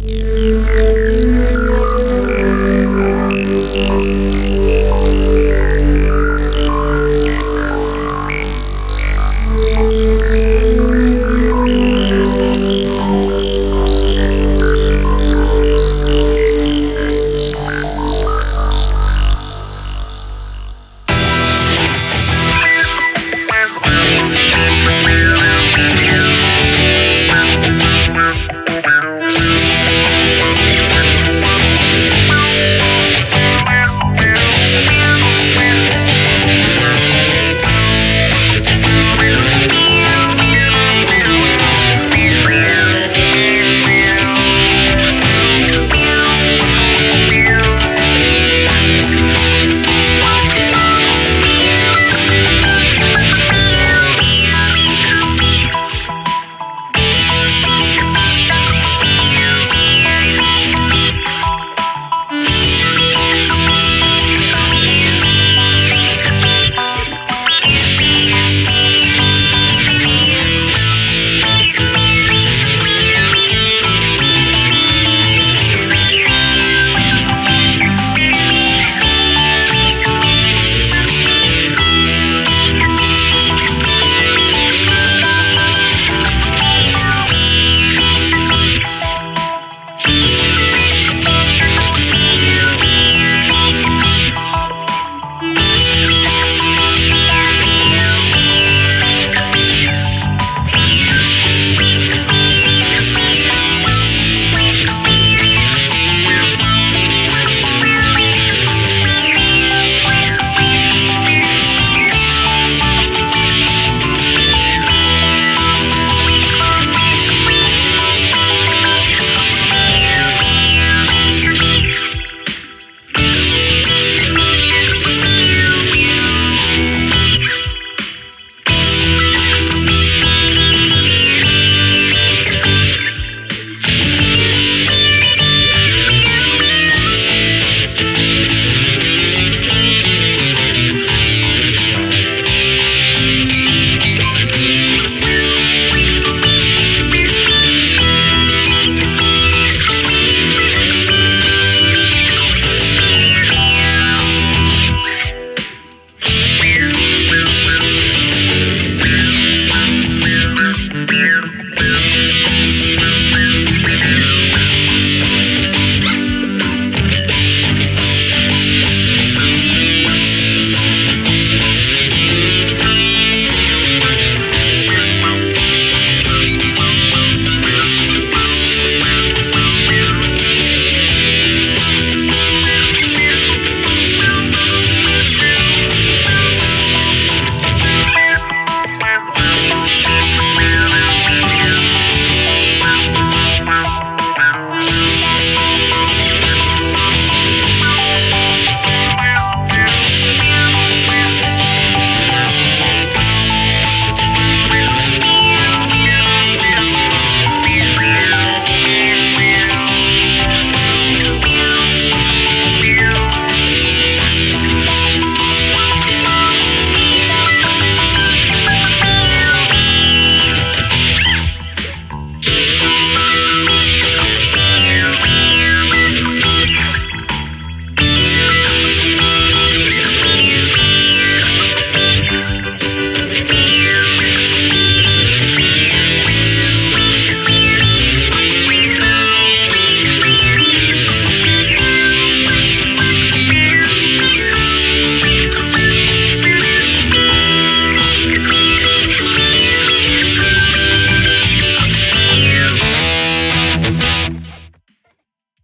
Música